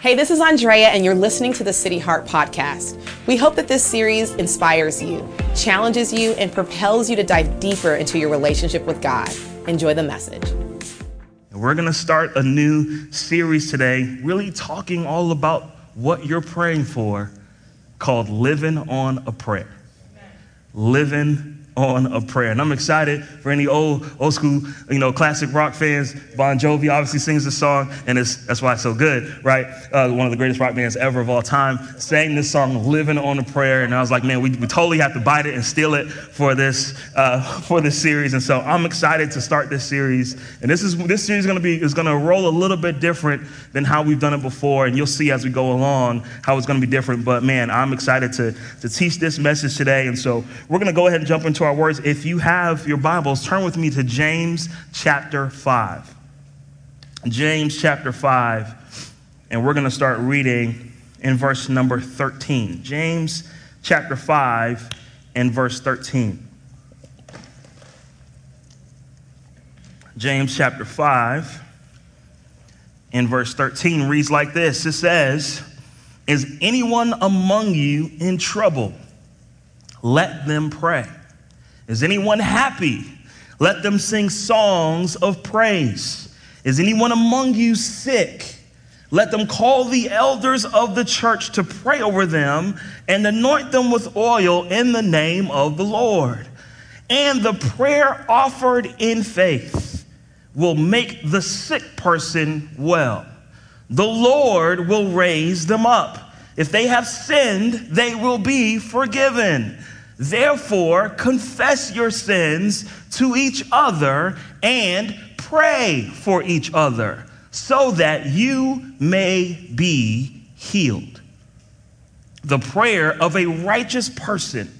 Hey, this is Andrea, and you're listening to the City Heart Podcast. We hope that this series inspires you, challenges you, and propels you to dive deeper into your relationship with God. Enjoy the message. We're going to start a new series today, really talking all about what you're praying for, called Living on a Prayer. Living on a prayer. And I'm excited for any old, old school, you know, classic rock fans. Bon Jovi obviously sings the song, and that's why it's so good, right? Uh, one of the greatest rock bands ever of all time sang this song, "Living on a Prayer," and I was like, man, we, we totally have to bite it and steal it for this uh, for this series. And so I'm excited to start this series. And this is this series is going to be is going to roll a little bit different than how we've done it before, and you'll see as we go along how it's going to be different. But man, I'm excited to to teach this message today, and so we're going to go ahead and jump into our words. If you have your Bibles, turn with me to James chapter 5. James chapter 5, and we're going to start reading in verse number 13. James chapter 5 and verse 13. James chapter 5 and verse 13 reads like this It says, Is anyone among you in trouble? Let them pray. Is anyone happy? Let them sing songs of praise. Is anyone among you sick? Let them call the elders of the church to pray over them and anoint them with oil in the name of the Lord. And the prayer offered in faith will make the sick person well. The Lord will raise them up. If they have sinned, they will be forgiven. Therefore, confess your sins to each other and pray for each other so that you may be healed. The prayer of a righteous person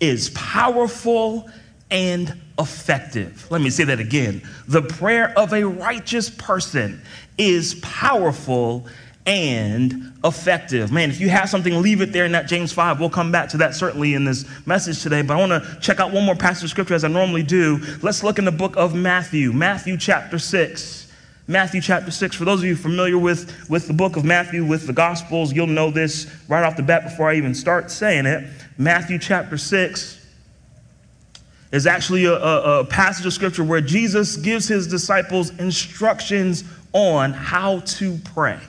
is powerful and effective. Let me say that again. The prayer of a righteous person is powerful and effective. Man, if you have something, leave it there in that James 5. We'll come back to that certainly in this message today. But I want to check out one more passage of scripture as I normally do. Let's look in the book of Matthew, Matthew chapter 6. Matthew chapter 6. For those of you familiar with, with the book of Matthew, with the Gospels, you'll know this right off the bat before I even start saying it. Matthew chapter 6 is actually a, a, a passage of scripture where Jesus gives his disciples instructions on how to pray.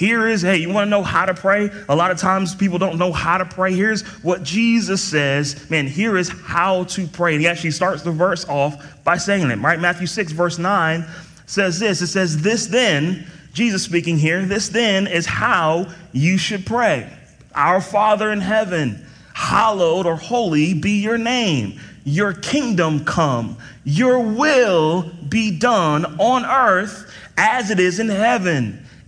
Here is, hey, you want to know how to pray? A lot of times people don't know how to pray. Here's what Jesus says, man, here is how to pray. And he actually starts the verse off by saying it, right? Matthew 6, verse 9 says this it says, This then, Jesus speaking here, this then is how you should pray. Our Father in heaven, hallowed or holy be your name. Your kingdom come, your will be done on earth as it is in heaven.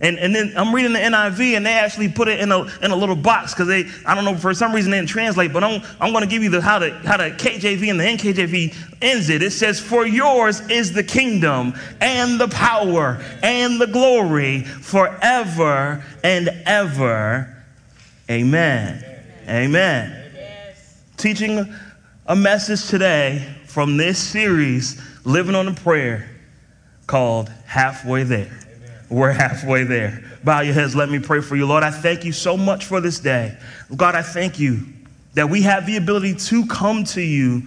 And, and then I'm reading the NIV and they actually put it in a, in a little box because they, I don't know, for some reason they didn't translate, but I'm, I'm going to give you the, how, the, how the KJV and the NKJV ends it. It says, For yours is the kingdom and the power and the glory forever and ever. Amen. Amen. Amen. Yes. Teaching a message today from this series, Living on a Prayer, called Halfway There. We're halfway there. Bow your heads. Let me pray for you. Lord, I thank you so much for this day. God, I thank you that we have the ability to come to you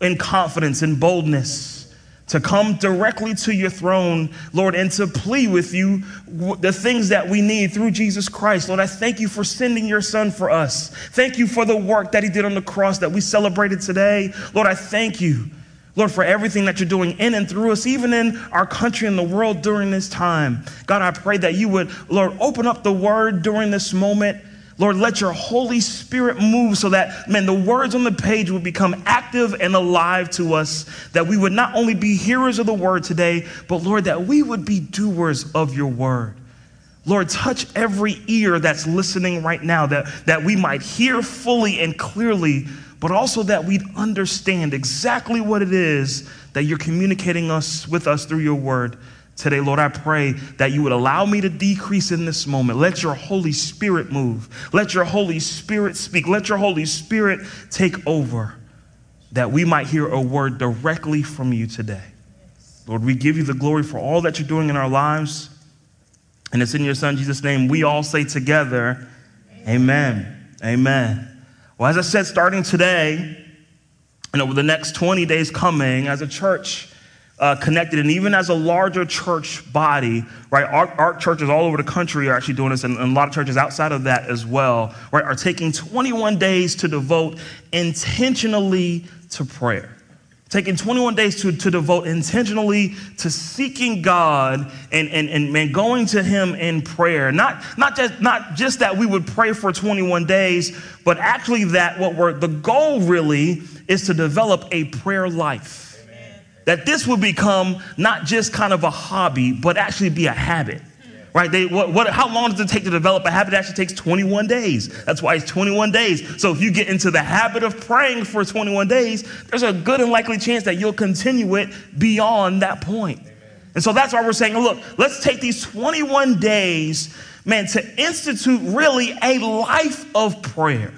in confidence and boldness, to come directly to your throne, Lord, and to plead with you the things that we need through Jesus Christ. Lord, I thank you for sending your son for us. Thank you for the work that he did on the cross that we celebrated today. Lord, I thank you Lord, for everything that you're doing in and through us, even in our country and the world during this time. God, I pray that you would, Lord, open up the word during this moment. Lord, let your Holy Spirit move so that, man, the words on the page would become active and alive to us, that we would not only be hearers of the word today, but Lord, that we would be doers of your word. Lord, touch every ear that's listening right now, that, that we might hear fully and clearly but also that we'd understand exactly what it is that you're communicating us with us through your word Today, Lord, I pray that you would allow me to decrease in this moment. Let your Holy Spirit move. Let your Holy Spirit speak. Let your Holy Spirit take over that we might hear a word directly from you today. Lord, we give you the glory for all that you're doing in our lives. And it's in your Son, Jesus' name, we all say together, Amen. Amen. Amen. Well, as I said, starting today, and over the next 20 days coming, as a church, uh, connected, and even as a larger church body, right? Our, our, churches all over the country are actually doing this, and, and, a lot of churches outside of that as well, right? Are taking 21 days to devote intentionally to prayer. Taking 21 days to, to devote intentionally to seeking God and, and, and, and going to Him in prayer. Not, not, just, not just that we would pray for 21 days, but actually that what we're, the goal really is to develop a prayer life that this would become not just kind of a hobby, but actually be a habit. Right? They, what, what, how long does it take to develop a habit? It actually takes 21 days. That's why it's 21 days. So if you get into the habit of praying for 21 days, there's a good and likely chance that you'll continue it beyond that point. And so that's why we're saying, look, let's take these 21 days, man, to institute really a life of prayer.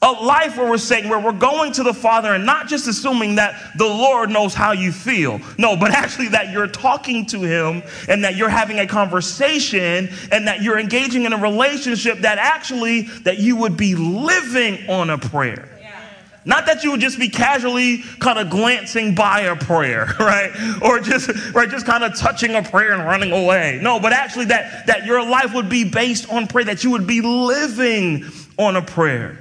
A life where we're saying, where we're going to the Father and not just assuming that the Lord knows how you feel. No, but actually that you're talking to Him and that you're having a conversation and that you're engaging in a relationship that actually, that you would be living on a prayer. Not that you would just be casually kind of glancing by a prayer, right? Or just right, just kind of touching a prayer and running away. No, but actually that that your life would be based on prayer, that you would be living on a prayer.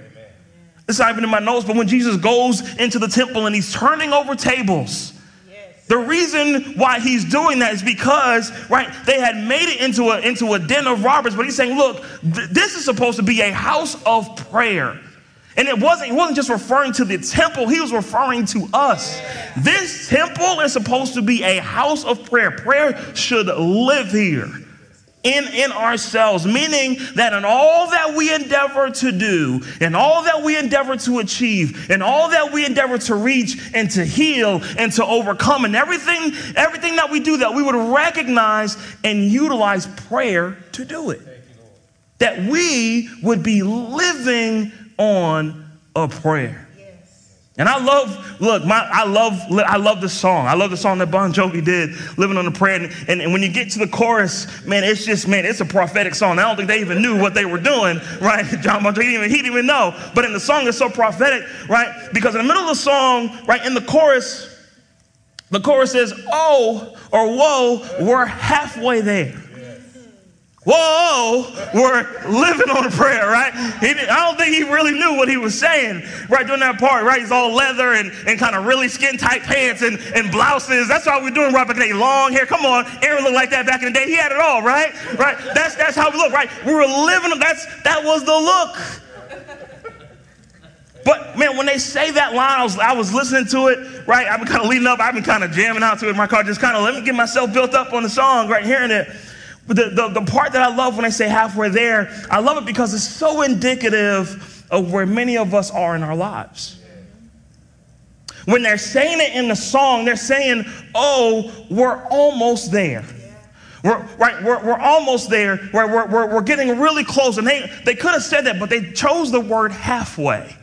It's not even in my notes, but when Jesus goes into the temple and he's turning over tables, the reason why he's doing that is because, right, they had made it into a, into a den of robbers, but he's saying, look, th- this is supposed to be a house of prayer. And it wasn't, he wasn't just referring to the temple, he was referring to us. This temple is supposed to be a house of prayer. Prayer should live here in, in ourselves, meaning that in all that we endeavor to do, in all that we endeavor to achieve, in all that we endeavor to reach and to heal and to overcome, and everything, everything that we do, that we would recognize and utilize prayer to do it. That we would be living on a prayer. And I love, look, my, I love, I love the song. I love the song that Bon Jovi did, "Living on a Prayer." And, and, and, when you get to the chorus, man, it's just, man, it's a prophetic song. I don't think they even knew what they were doing, right? Jon Bon Jovi, he didn't, even, he didn't even know. But in the song, it's so prophetic, right? Because in the middle of the song, right, in the chorus, the chorus says, "Oh" or "Whoa," we're halfway there. Whoa, we're living on a prayer, right? He, I don't think he really knew what he was saying right during that part, right? He's all leather and, and kind of really skin tight pants and, and blouses. That's all we're doing right back in the day. Long hair. Come on. Aaron looked like that back in the day. He had it all, right? Right? That's that's how we look, right? We were living, that's that was the look. But man, when they say that line, I was, I was listening to it, right? I've been kind of leading up, I've been kind of jamming out to it in my car, just kind of let me get myself built up on the song, right? Hearing it. But the, the, the part that I love when I say halfway there, I love it because it's so indicative of where many of us are in our lives. When they're saying it in the song, they're saying, Oh, we're almost there. We're, right, we're, we're almost there. We're, we're, we're getting really close. And they, they could have said that, but they chose the word halfway.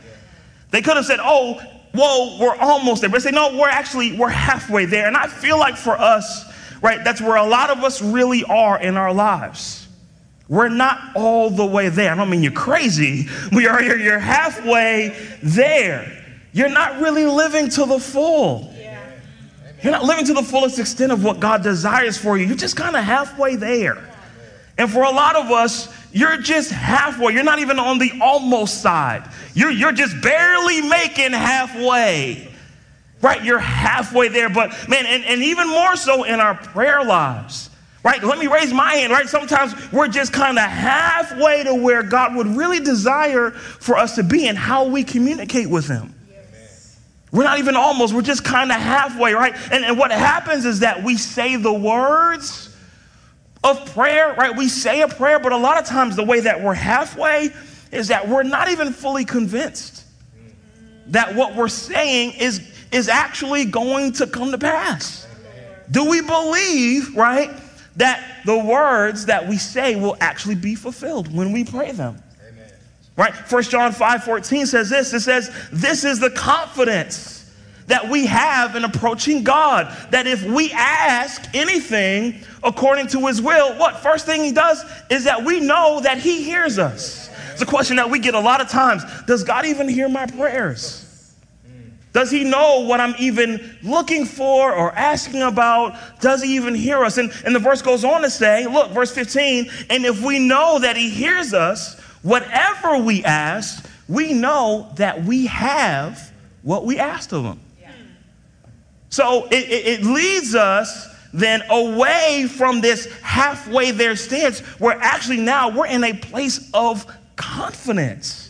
They could have said, Oh, whoa, we're almost there. But they say, No, we're actually, we're halfway there. And I feel like for us, right? That's where a lot of us really are in our lives. We're not all the way there. I don't mean you're crazy. We are you're halfway there. You're not really living to the full. You're not living to the fullest extent of what God desires for you. You're just kind of halfway there. And for a lot of us, you're just halfway. You're not even on the almost side. You're, you're just barely making halfway right? You're halfway there, but man, and, and even more so in our prayer lives, right? Let me raise my hand, right? Sometimes we're just kind of halfway to where God would really desire for us to be and how we communicate with Him. We're not even almost, we're just kind of halfway, right? And, and what happens is that we say the words of prayer, right? We say a prayer, but a lot of times the way that we're halfway is that we're not even fully convinced that what we're saying is is actually going to come to pass. Do we believe, right, that the words that we say will actually be fulfilled when we pray them? Amen. Right? First John 5 14 says this it says, This is the confidence that we have in approaching God. That if we ask anything according to his will, what first thing he does is that we know that he hears us. It's a question that we get a lot of times. Does God even hear my prayers? Does he know what I'm even looking for or asking about? Does he even hear us? And, and the verse goes on to say, look, verse 15, and if we know that he hears us, whatever we ask, we know that we have what we asked of him. Yeah. So it, it, it leads us then away from this halfway there stance where actually now we're in a place of confidence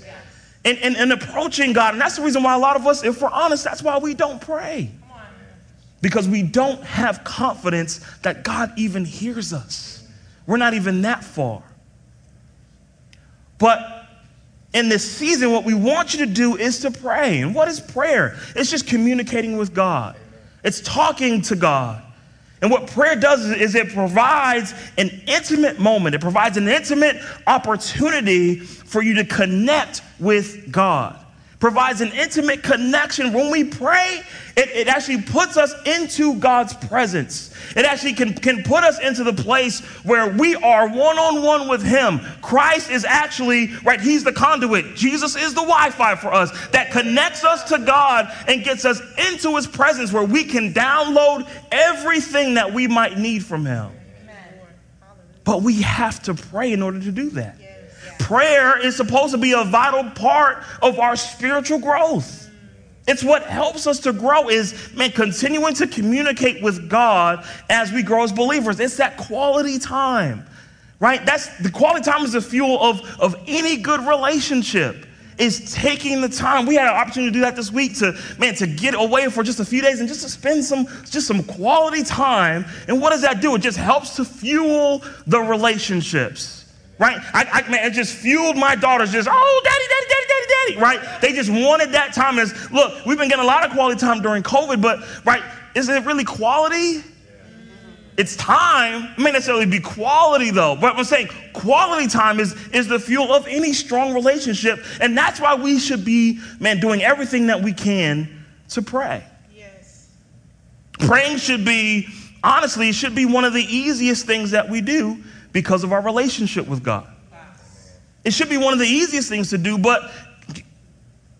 and, and, and approaching God. And that's the reason why a lot of us, if we're honest, that's why we don't pray. Because we don't have confidence that God even hears us. We're not even that far. But in this season, what we want you to do is to pray. And what is prayer? It's just communicating with God, it's talking to God. And what prayer does is it provides an intimate moment, it provides an intimate opportunity for you to connect with God. Provides an intimate connection. When we pray, it, it actually puts us into God's presence. It actually can, can put us into the place where we are one on one with Him. Christ is actually, right, He's the conduit. Jesus is the Wi Fi for us that connects us to God and gets us into His presence where we can download everything that we might need from Him. But we have to pray in order to do that. Prayer is supposed to be a vital part of our spiritual growth. It's what helps us to grow is, man, continuing to communicate with God as we grow as believers. It's that quality time, right? That's the quality time is the fuel of, of any good relationship is taking the time. We had an opportunity to do that this week to, man, to get away for just a few days and just to spend some, just some quality time. And what does that do? It just helps to fuel the relationships right? I, I, man, it just fueled my daughters just, oh, daddy, daddy, daddy, daddy, daddy, right? They just wanted that time. As look, we've been getting a lot of quality time during COVID, but right, is it really quality? It's time. It may necessarily be quality though, but I'm saying quality time is, is the fuel of any strong relationship. And that's why we should be, man, doing everything that we can to pray. Yes. Praying should be, honestly, should be one of the easiest things that we do because of our relationship with God. It should be one of the easiest things to do, but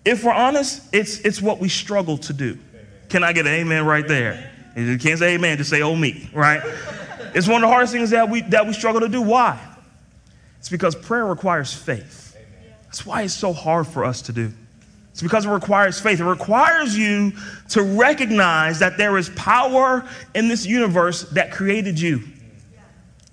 if we're honest, it's, it's what we struggle to do. Can I get an amen right there? You can't say amen, just say, oh me, right? It's one of the hardest things that we, that we struggle to do. Why? It's because prayer requires faith. That's why it's so hard for us to do. It's because it requires faith. It requires you to recognize that there is power in this universe that created you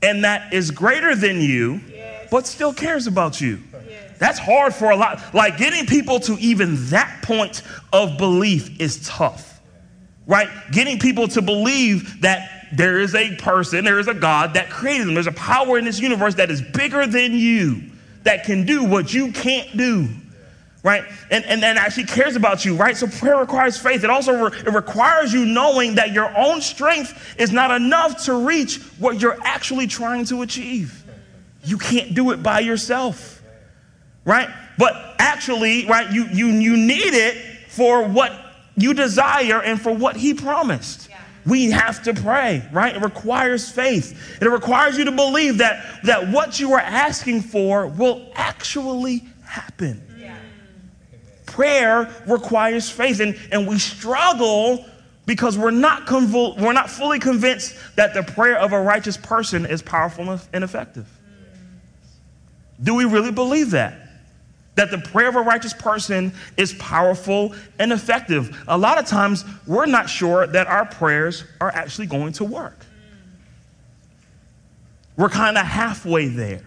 and that is greater than you, yes. but still cares about you. Yes. That's hard for a lot. Like getting people to even that point of belief is tough, right? Getting people to believe that there is a person, there is a God that created them. There's a power in this universe that is bigger than you, that can do what you can't do right? And, and, and actually cares about you, right? So prayer requires faith. It also re- it requires you knowing that your own strength is not enough to reach what you're actually trying to achieve. You can't do it by yourself, right? But actually, right, you, you, you need it for what you desire and for what he promised. We have to pray, right? It requires faith. It requires you to believe that, that what you are asking for will actually happen prayer requires faith. And, and we struggle because we're not, we're not fully convinced that the prayer of a righteous person is powerful and effective. Do we really believe that? That the prayer of a righteous person is powerful and effective. A lot of times, we're not sure that our prayers are actually going to work. We're kind of halfway there.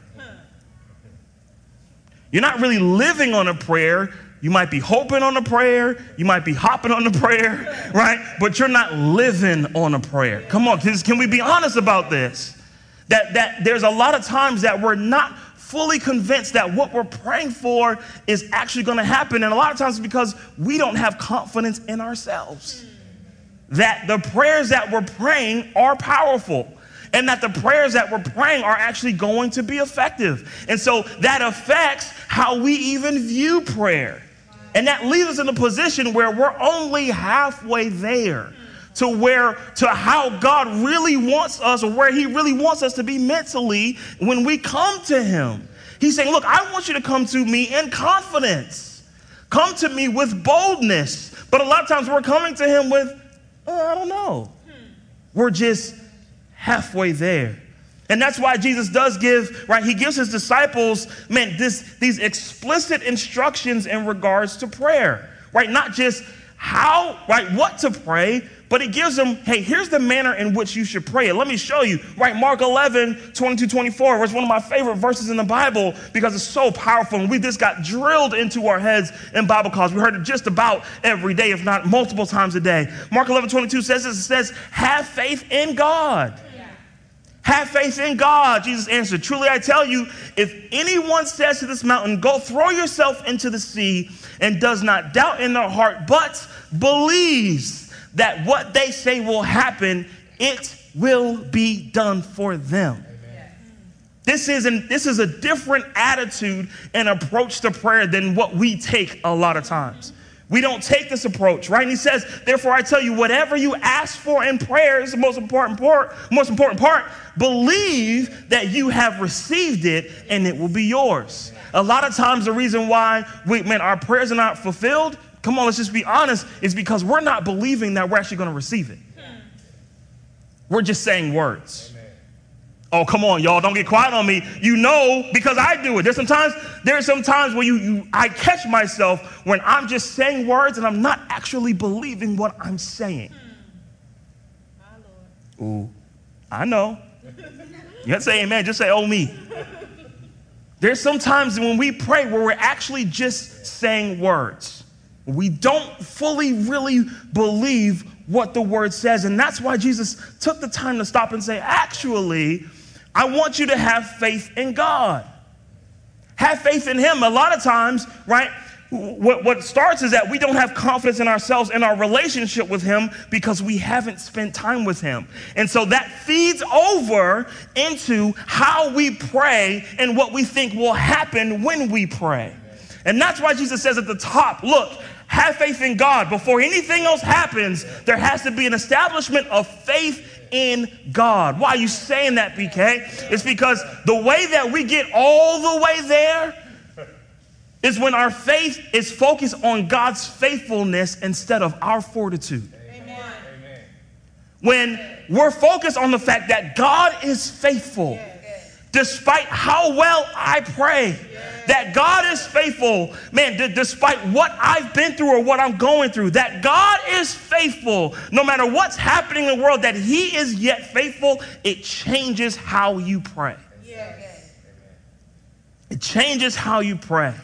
You're not really living on a prayer, you might be hoping on a prayer, you might be hopping on a prayer, right? But you're not living on a prayer. Come on, can we be honest about this? That, that there's a lot of times that we're not fully convinced that what we're praying for is actually going to happen. And a lot of times because we don't have confidence in ourselves that the prayers that we're praying are powerful and that the prayers that we're praying are actually going to be effective. And so that affects how we even view prayer. And that leaves us in a position where we're only halfway there to where to how God really wants us or where he really wants us to be mentally when we come to him. He's saying, "Look, I want you to come to me in confidence. Come to me with boldness." But a lot of times we're coming to him with, oh, "I don't know." We're just halfway there. And that's why Jesus does give, right? He gives his disciples, man, this, these explicit instructions in regards to prayer, right? Not just how, right, what to pray, but he gives them, hey, here's the manner in which you should pray it. Let me show you, right? Mark 11, 22, 24, was one of my favorite verses in the Bible because it's so powerful. And we just got drilled into our heads in Bible calls. We heard it just about every day, if not multiple times a day. Mark 11, 22 says this, it says, have faith in God. Have faith in God. Jesus answered, Truly I tell you, if anyone says to this mountain, Go throw yourself into the sea, and does not doubt in their heart, but believes that what they say will happen, it will be done for them. This is, an, this is a different attitude and approach to prayer than what we take a lot of times. We don't take this approach, right? And he says, therefore, I tell you, whatever you ask for in prayer is the most important part. Most important part. Believe that you have received it, and it will be yours. A lot of times, the reason why we, man, our prayers are not fulfilled. Come on, let's just be honest. Is because we're not believing that we're actually going to receive it. We're just saying words. Oh, come on, y'all, don't get quiet on me. You know, because I do it. There's sometimes, there's some times where you, you I catch myself when I'm just saying words and I'm not actually believing what I'm saying. Ooh, I know. You can say amen, just say, oh me. There's sometimes when we pray where we're actually just saying words. We don't fully really believe what the word says. And that's why Jesus took the time to stop and say, actually, I want you to have faith in God. Have faith in Him. A lot of times, right? What, what starts is that we don't have confidence in ourselves in our relationship with Him because we haven't spent time with Him. And so that feeds over into how we pray and what we think will happen when we pray. And that's why Jesus says at the top, look, have faith in God. Before anything else happens, there has to be an establishment of faith in God. Why are you saying that, BK? It's because the way that we get all the way there is when our faith is focused on God's faithfulness instead of our fortitude. Amen. When we're focused on the fact that God is faithful, despite how well I pray, that God is faithful, man, d- despite what I've been through or what I'm going through, that God is faithful no matter what's happening in the world, that He is yet faithful, it changes how you pray. Yes. It changes how you pray.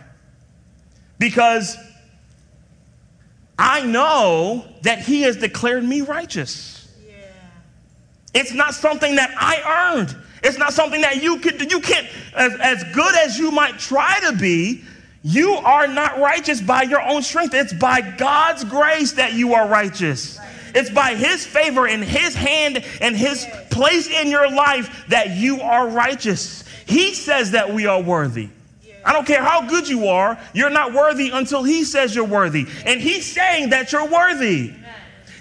Because I know that He has declared me righteous. Yeah. It's not something that I earned. It's not something that you could you can't as, as good as you might try to be, you are not righteous by your own strength. It's by God's grace that you are righteous. It's by his favor and his hand and his place in your life that you are righteous. He says that we are worthy. I don't care how good you are, you're not worthy until he says you're worthy. And he's saying that you're worthy.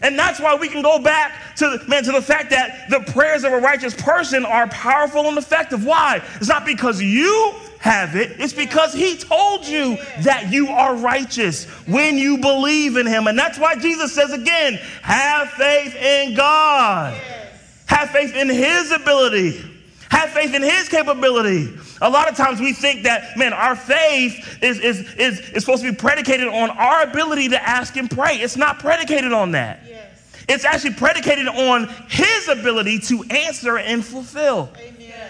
And that's why we can go back to man to the fact that the prayers of a righteous person are powerful and effective. Why? It's not because you have it. It's because he told you that you are righteous when you believe in him. And that's why Jesus says again, have faith in God. Have faith in his ability. Have faith in his capability. A lot of times we think that, man, our faith is, is, is, is supposed to be predicated on our ability to ask and pray. It's not predicated on that. It's actually predicated on his ability to answer and fulfill. Amen.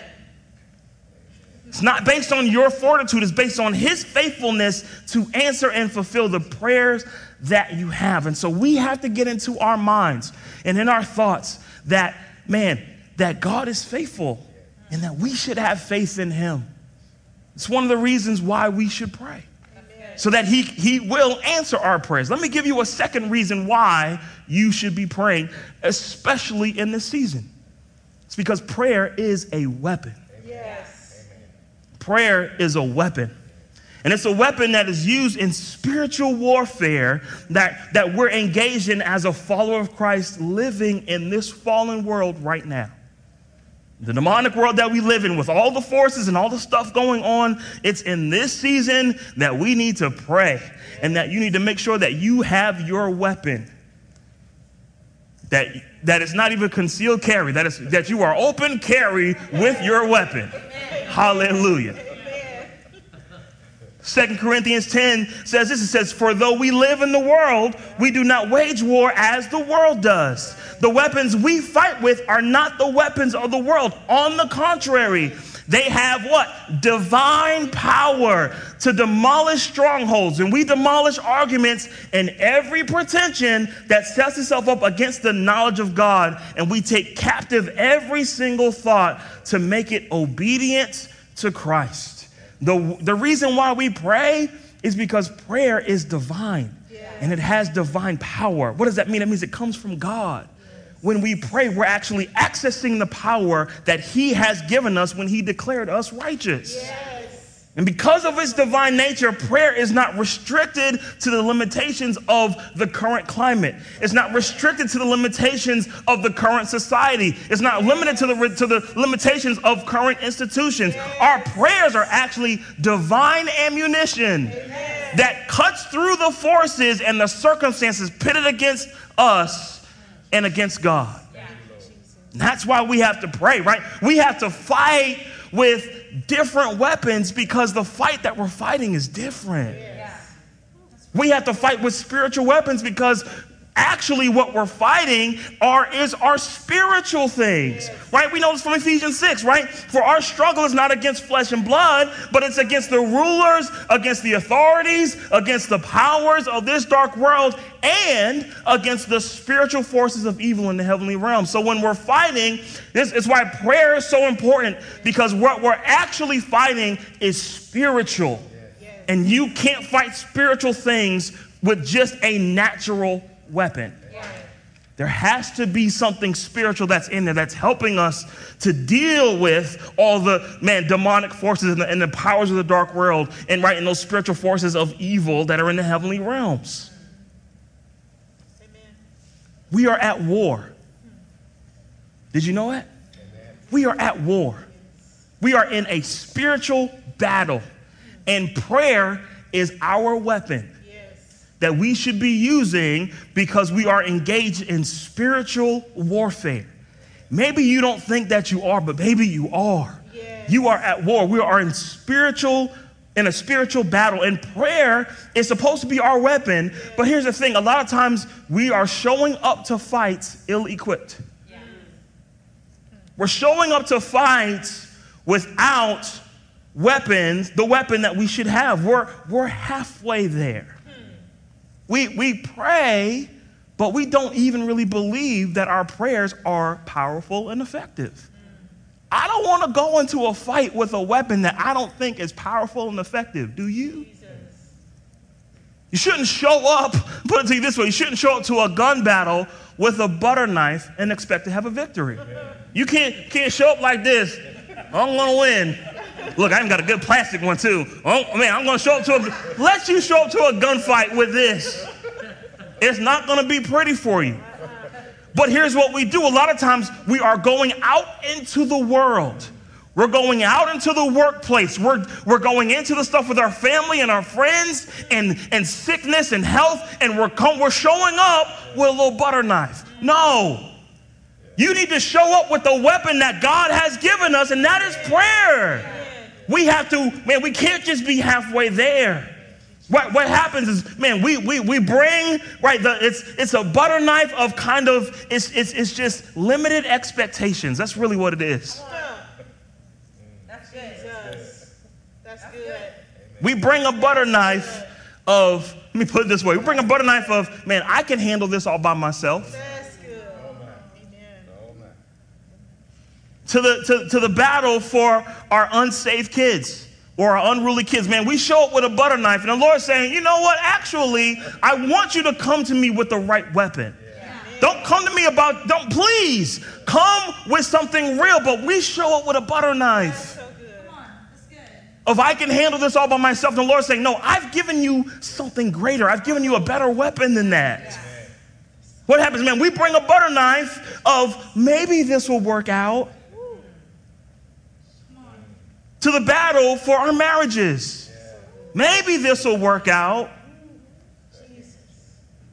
It's not based on your fortitude, it's based on his faithfulness to answer and fulfill the prayers that you have. And so we have to get into our minds and in our thoughts that, man, that God is faithful and that we should have faith in him. It's one of the reasons why we should pray. So that he, he will answer our prayers. Let me give you a second reason why you should be praying, especially in this season. It's because prayer is a weapon. Yes. Prayer is a weapon. And it's a weapon that is used in spiritual warfare that, that we're engaged in as a follower of Christ living in this fallen world right now. The demonic world that we live in, with all the forces and all the stuff going on, it's in this season that we need to pray and that you need to make sure that you have your weapon. That, that it's not even concealed carry, that, is, that you are open carry with your weapon. Hallelujah. Second Corinthians 10 says this it says, For though we live in the world, we do not wage war as the world does. The weapons we fight with are not the weapons of the world. On the contrary, they have what? Divine power to demolish strongholds. And we demolish arguments and every pretension that sets itself up against the knowledge of God. And we take captive every single thought to make it obedient to Christ. The, the reason why we pray is because prayer is divine yeah. and it has divine power. What does that mean? It means it comes from God. Yes. When we pray, we're actually accessing the power that He has given us when He declared us righteous. Yes. And because of its divine nature, prayer is not restricted to the limitations of the current climate. It's not restricted to the limitations of the current society. It's not limited to the, to the limitations of current institutions. Our prayers are actually divine ammunition that cuts through the forces and the circumstances pitted against us and against God. That's why we have to pray, right? We have to fight with different weapons because the fight that we're fighting is different. We have to fight with spiritual weapons because actually what we're fighting are is our spiritual things right? We know this from ephesians 6 right? For our struggle is not against flesh and blood but it's against the rulers against the authorities against the powers of this dark world and against the spiritual forces of evil in the heavenly realm. So when we're fighting this is why prayer is so important because what we're actually fighting is spiritual. And you can't fight spiritual things with just a natural weapon. There has to be something spiritual that's in there that's helping us to deal with all the man demonic forces and the, and the powers of the dark world and right in those spiritual forces of evil that are in the heavenly realms. Amen. We are at war. Did you know that? Amen. We are at war. We are in a spiritual battle, and prayer is our weapon that we should be using because we are engaged in spiritual warfare. Maybe you don't think that you are, but maybe you are. Yes. You are at war. We are in spiritual in a spiritual battle and prayer is supposed to be our weapon, but here's the thing, a lot of times we are showing up to fights ill-equipped. Yeah. We're showing up to fights without weapons, the weapon that we should have. We're we're halfway there. We, we pray, but we don't even really believe that our prayers are powerful and effective. I don't want to go into a fight with a weapon that I don't think is powerful and effective. Do you? You shouldn't show up, put it to you this way, you shouldn't show up to a gun battle with a butter knife and expect to have a victory. You can't, can't show up like this. I'm going to win. Look, I even got a good plastic one too. Oh man, I'm gonna show up to a. Let you show up to a gunfight with this. It's not gonna be pretty for you. But here's what we do. A lot of times we are going out into the world. We're going out into the workplace. We're, we're going into the stuff with our family and our friends and, and sickness and health, and we're, we're showing up with a little butter knife. No. You need to show up with the weapon that God has given us, and that is prayer. We have to, man, we can't just be halfway there. What, what happens is, man, we, we, we bring, right, the, it's, it's a butter knife of kind of, it's, it's, it's just limited expectations. That's really what it is. That's good. That's good. We bring a butter knife of, let me put it this way, we bring a butter knife of, man, I can handle this all by myself. To the, to, to the battle for our unsaved kids. or our unruly kids, man, we show up with a butter knife, and the Lord's saying, you know what? Actually, I want you to come to me with the right weapon. Don't come to me about, don't please come with something real, but we show up with a butter knife. If I can handle this all by myself, the Lord's saying, No, I've given you something greater. I've given you a better weapon than that. What happens, man? We bring a butter knife of maybe this will work out to the battle for our marriages. Maybe this will work out.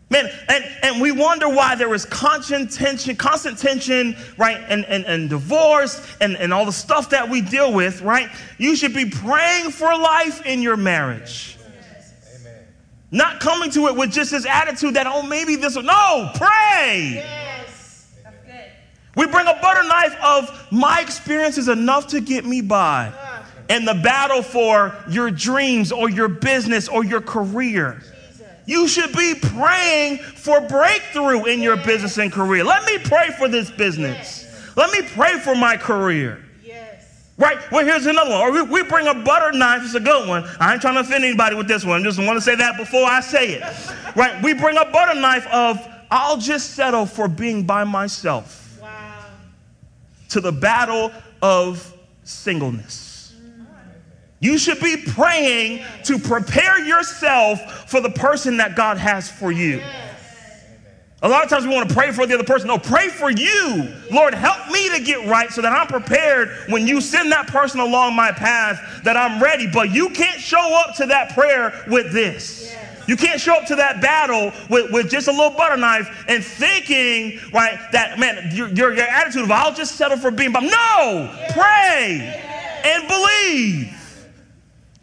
Man, and, and we wonder why there is constant tension, constant tension, right? And, and, and divorce and, and all the stuff that we deal with, right? You should be praying for life in your marriage. Amen. Not coming to it with just this attitude that, oh, maybe this will. No, pray. Yes. That's good. We bring a butter knife of my experience is enough to get me by. And the battle for your dreams or your business or your career. You should be praying for breakthrough in your business and career. Let me pray for this business. Let me pray for my career. Right? Well, here's another one. Or we, we, bring a butter knife. It's a good one. I ain't trying to offend anybody with this one. I just want to say that before I say it. right? We bring a butter knife of, I'll just settle for being by myself. Wow. To the battle of singleness. You should be praying to prepare yourself for the person that God has for you. A lot of times we want to pray for the other person. No, pray for you. Lord, help me to get right so that I'm prepared when you send that person along my path that I'm ready. But you can't show up to that prayer with this. You can't show up to that battle with, with just a little butter knife and thinking, right, that, man, your, your, your attitude of, I'll just settle for being, but no, pray and believe.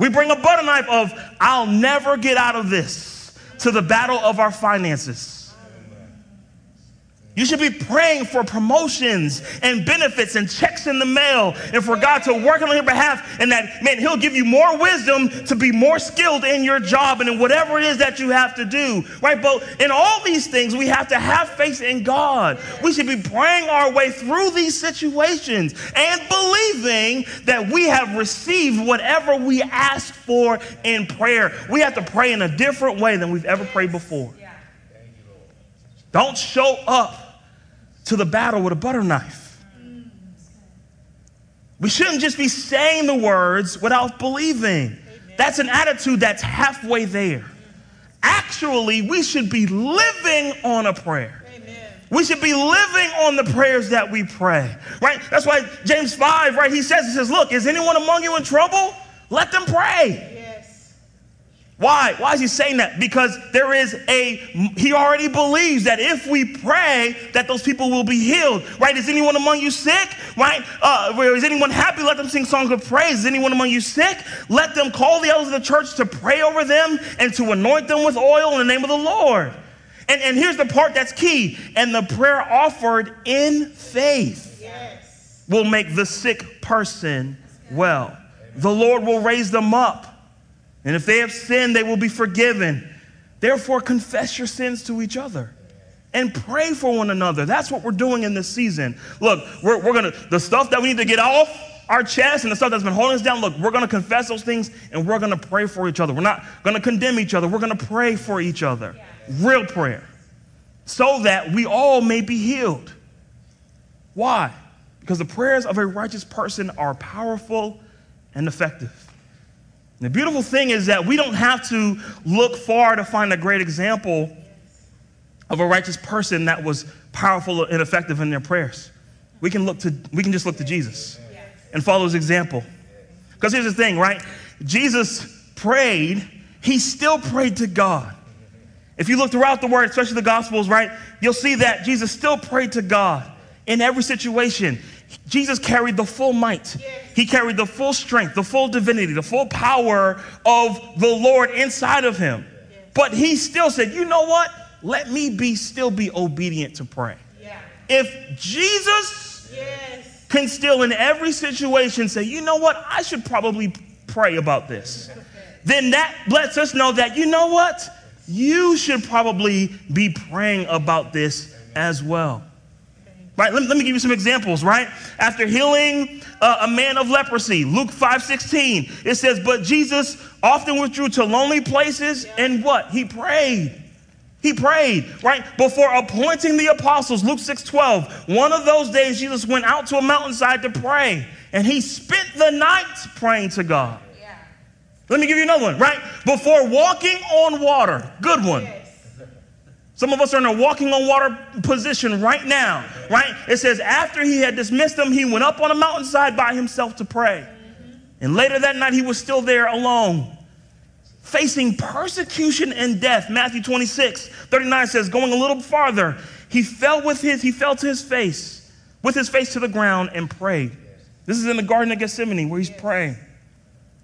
We bring a butter knife of, I'll never get out of this, to the battle of our finances. You should be praying for promotions and benefits and checks in the mail and for God to work on your behalf and that, man, He'll give you more wisdom to be more skilled in your job and in whatever it is that you have to do, right? But in all these things, we have to have faith in God. We should be praying our way through these situations and believing that we have received whatever we asked for in prayer. We have to pray in a different way than we've ever prayed before. Don't show up to the battle with a butter knife. We shouldn't just be saying the words without believing. That's an attitude that's halfway there. Actually, we should be living on a prayer. We should be living on the prayers that we pray, right? That's why James 5, right? He says, he says, look, is anyone among you in trouble? Let them pray. Why? Why is he saying that? Because there is a, he already believes that if we pray, that those people will be healed, right? Is anyone among you sick, right? Uh, is anyone happy? Let them sing songs of praise. Is anyone among you sick? Let them call the elders of the church to pray over them and to anoint them with oil in the name of the Lord. And, and here's the part that's key. And the prayer offered in faith yes. will make the sick person well. The Lord will raise them up. And if they have sinned, they will be forgiven. Therefore, confess your sins to each other and pray for one another. That's what we're doing in this season. Look, we're, we're going to, the stuff that we need to get off our chest and the stuff that's been holding us down, look, we're going to confess those things and we're going to pray for each other. We're not going to condemn each other. We're going to pray for each other. Real prayer. So that we all may be healed. Why? Because the prayers of a righteous person are powerful and effective. The beautiful thing is that we don't have to look far to find a great example of a righteous person that was powerful and effective in their prayers. We can look to we can just look to Jesus and follow his example. Because here's the thing, right? Jesus prayed, he still prayed to God. If you look throughout the word, especially the gospels, right, you'll see that Jesus still prayed to God in every situation. Jesus carried the full might. He carried the full strength, the full divinity, the full power of the Lord inside of him. But he still said, "You know what? Let me be still be obedient to pray." If Jesus yes. can still in every situation say, "You know what? I should probably pray about this." then that lets us know that you know what? You should probably be praying about this as well. Right? Let, let me give you some examples, right? After healing uh, a man of leprosy, Luke 5 16, it says, But Jesus often withdrew to lonely places and what? He prayed. He prayed, right? Before appointing the apostles, Luke 6 12. One of those days, Jesus went out to a mountainside to pray, and he spent the night praying to God. Yeah. Let me give you another one, right? Before walking on water, good one. Some of us are in a walking on water position right now, right? It says, after he had dismissed them, he went up on a mountainside by himself to pray. And later that night, he was still there alone, facing persecution and death. Matthew 26, 39 says, going a little farther, he fell with his, he fell to his face, with his face to the ground and prayed. This is in the Garden of Gethsemane where he's praying.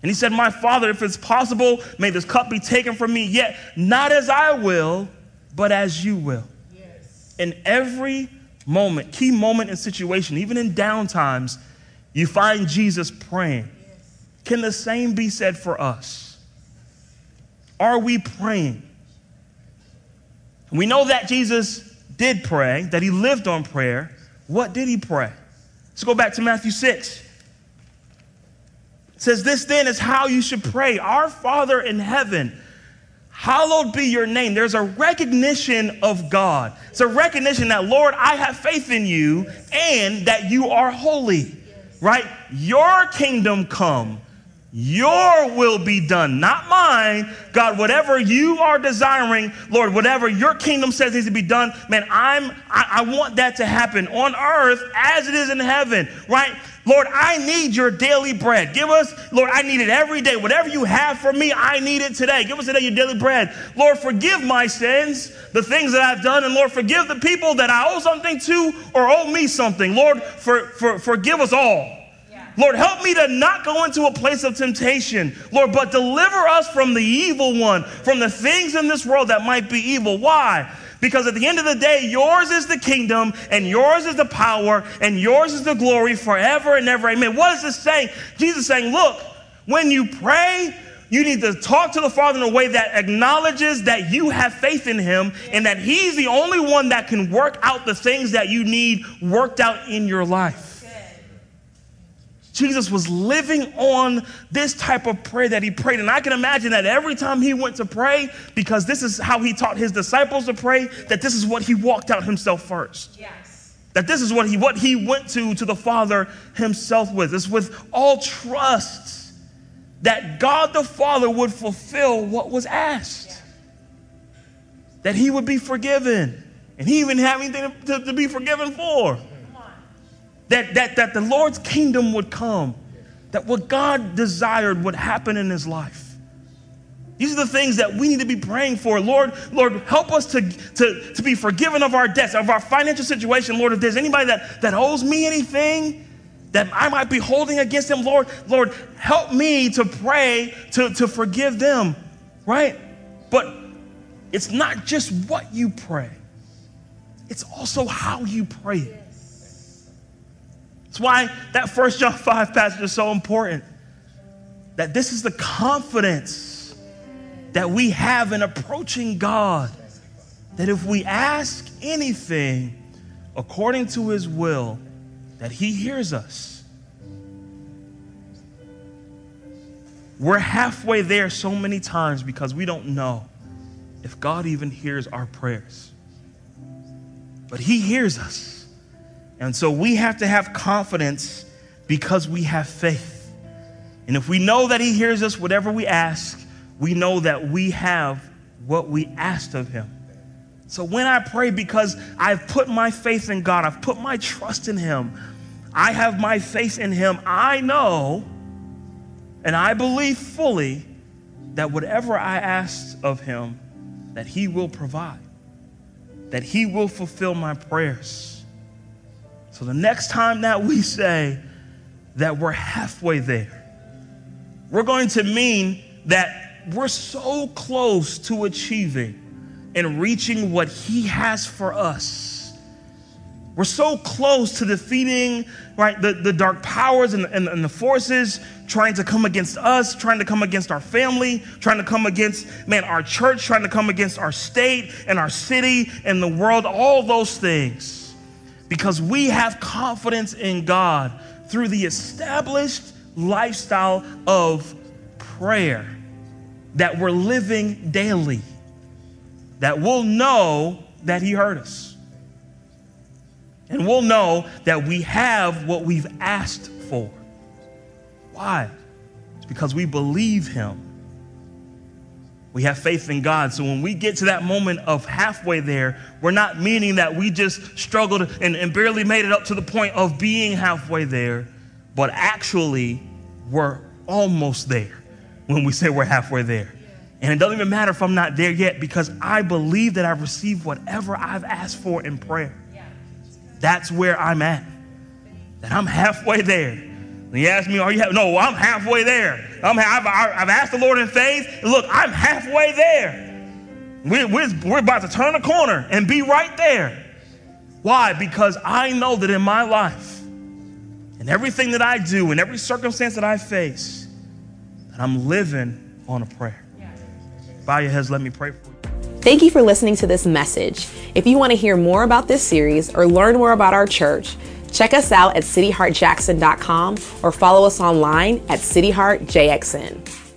And he said, My father, if it's possible, may this cup be taken from me, yet not as I will but as you will. Yes. In every moment, key moment and situation, even in down times, you find Jesus praying. Yes. Can the same be said for us? Are we praying? We know that Jesus did pray, that he lived on prayer. What did he pray? Let's go back to Matthew 6. It says, This then is how you should pray Our Father in heaven Hallowed be your name. There's a recognition of God. It's a recognition that, Lord, I have faith in you and that you are holy, right? Your kingdom come. Your will be done, not mine. God, whatever you are desiring, Lord, whatever your kingdom says needs to be done, man, I'm I, I want that to happen on earth as it is in heaven, right? Lord, I need your daily bread. Give us, Lord, I need it every day. Whatever you have for me, I need it today. Give us today your daily bread. Lord, forgive my sins, the things that I've done, and Lord, forgive the people that I owe something to or owe me something. Lord, for, for, forgive us all. Lord, help me to not go into a place of temptation, Lord, but deliver us from the evil one, from the things in this world that might be evil. Why? Because at the end of the day, yours is the kingdom and yours is the power and yours is the glory forever and ever. Amen. What is this saying? Jesus saying, look, when you pray, you need to talk to the Father in a way that acknowledges that you have faith in Him and that He's the only one that can work out the things that you need worked out in your life. Jesus was living on this type of prayer that he prayed. And I can imagine that every time he went to pray, because this is how he taught his disciples to pray, that this is what he walked out himself first. Yes. That this is what he what he went to to the Father himself with. It's with all trust that God the Father would fulfill what was asked. Yeah. That he would be forgiven. And he even had anything to, to, to be forgiven for that, that, that the Lord's kingdom would come, that what God desired would happen in his life. These are the things that we need to be praying for. Lord, Lord, help us to, to, to be forgiven of our debts, of our financial situation. Lord, if there's anybody that, that owes me anything that I might be holding against them, Lord, Lord, help me to pray to, to forgive them, right? But it's not just what you pray, it's also how you pray it. That's why that First John 5 passage is so important. That this is the confidence that we have in approaching God. That if we ask anything according to his will, that he hears us. We're halfway there so many times because we don't know if God even hears our prayers. But he hears us. And so we have to have confidence because we have faith. And if we know that He hears us, whatever we ask, we know that we have what we asked of Him. So when I pray, because I've put my faith in God, I've put my trust in Him, I have my faith in Him, I know and I believe fully that whatever I ask of Him, that He will provide, that He will fulfill my prayers. So the next time that we say that we're halfway there, we're going to mean that we're so close to achieving and reaching what He has for us. We're so close to defeating right, the, the dark powers and, and, and the forces trying to come against us, trying to come against our family, trying to come against, man, our church, trying to come against our state and our city and the world, all those things because we have confidence in God through the established lifestyle of prayer that we're living daily, that we'll know that He heard us. And we'll know that we have what we've asked for. Why? It's because we believe Him. We have faith in God. So when we get to that moment of halfway there, we're not meaning that we just struggled and, and barely made it up to the point of being halfway there, but actually we're almost there when we say we're halfway there. And it doesn't even matter if I'm not there yet because I believe that I've received whatever I've asked for in prayer. That's where I'm at. That I'm halfway there. He asked me, Are you? Ha-? No, I'm halfway there. I'm, I've, I've asked the Lord in faith. Look, I'm halfway there. We're, we're, we're about to turn a corner and be right there. Why? Because I know that in my life, and everything that I do, and every circumstance that I face, that I'm living on a prayer. Bow your heads, let me pray for you. Thank you for listening to this message. If you want to hear more about this series or learn more about our church, check us out at cityheartjackson.com or follow us online at cityheartjxn.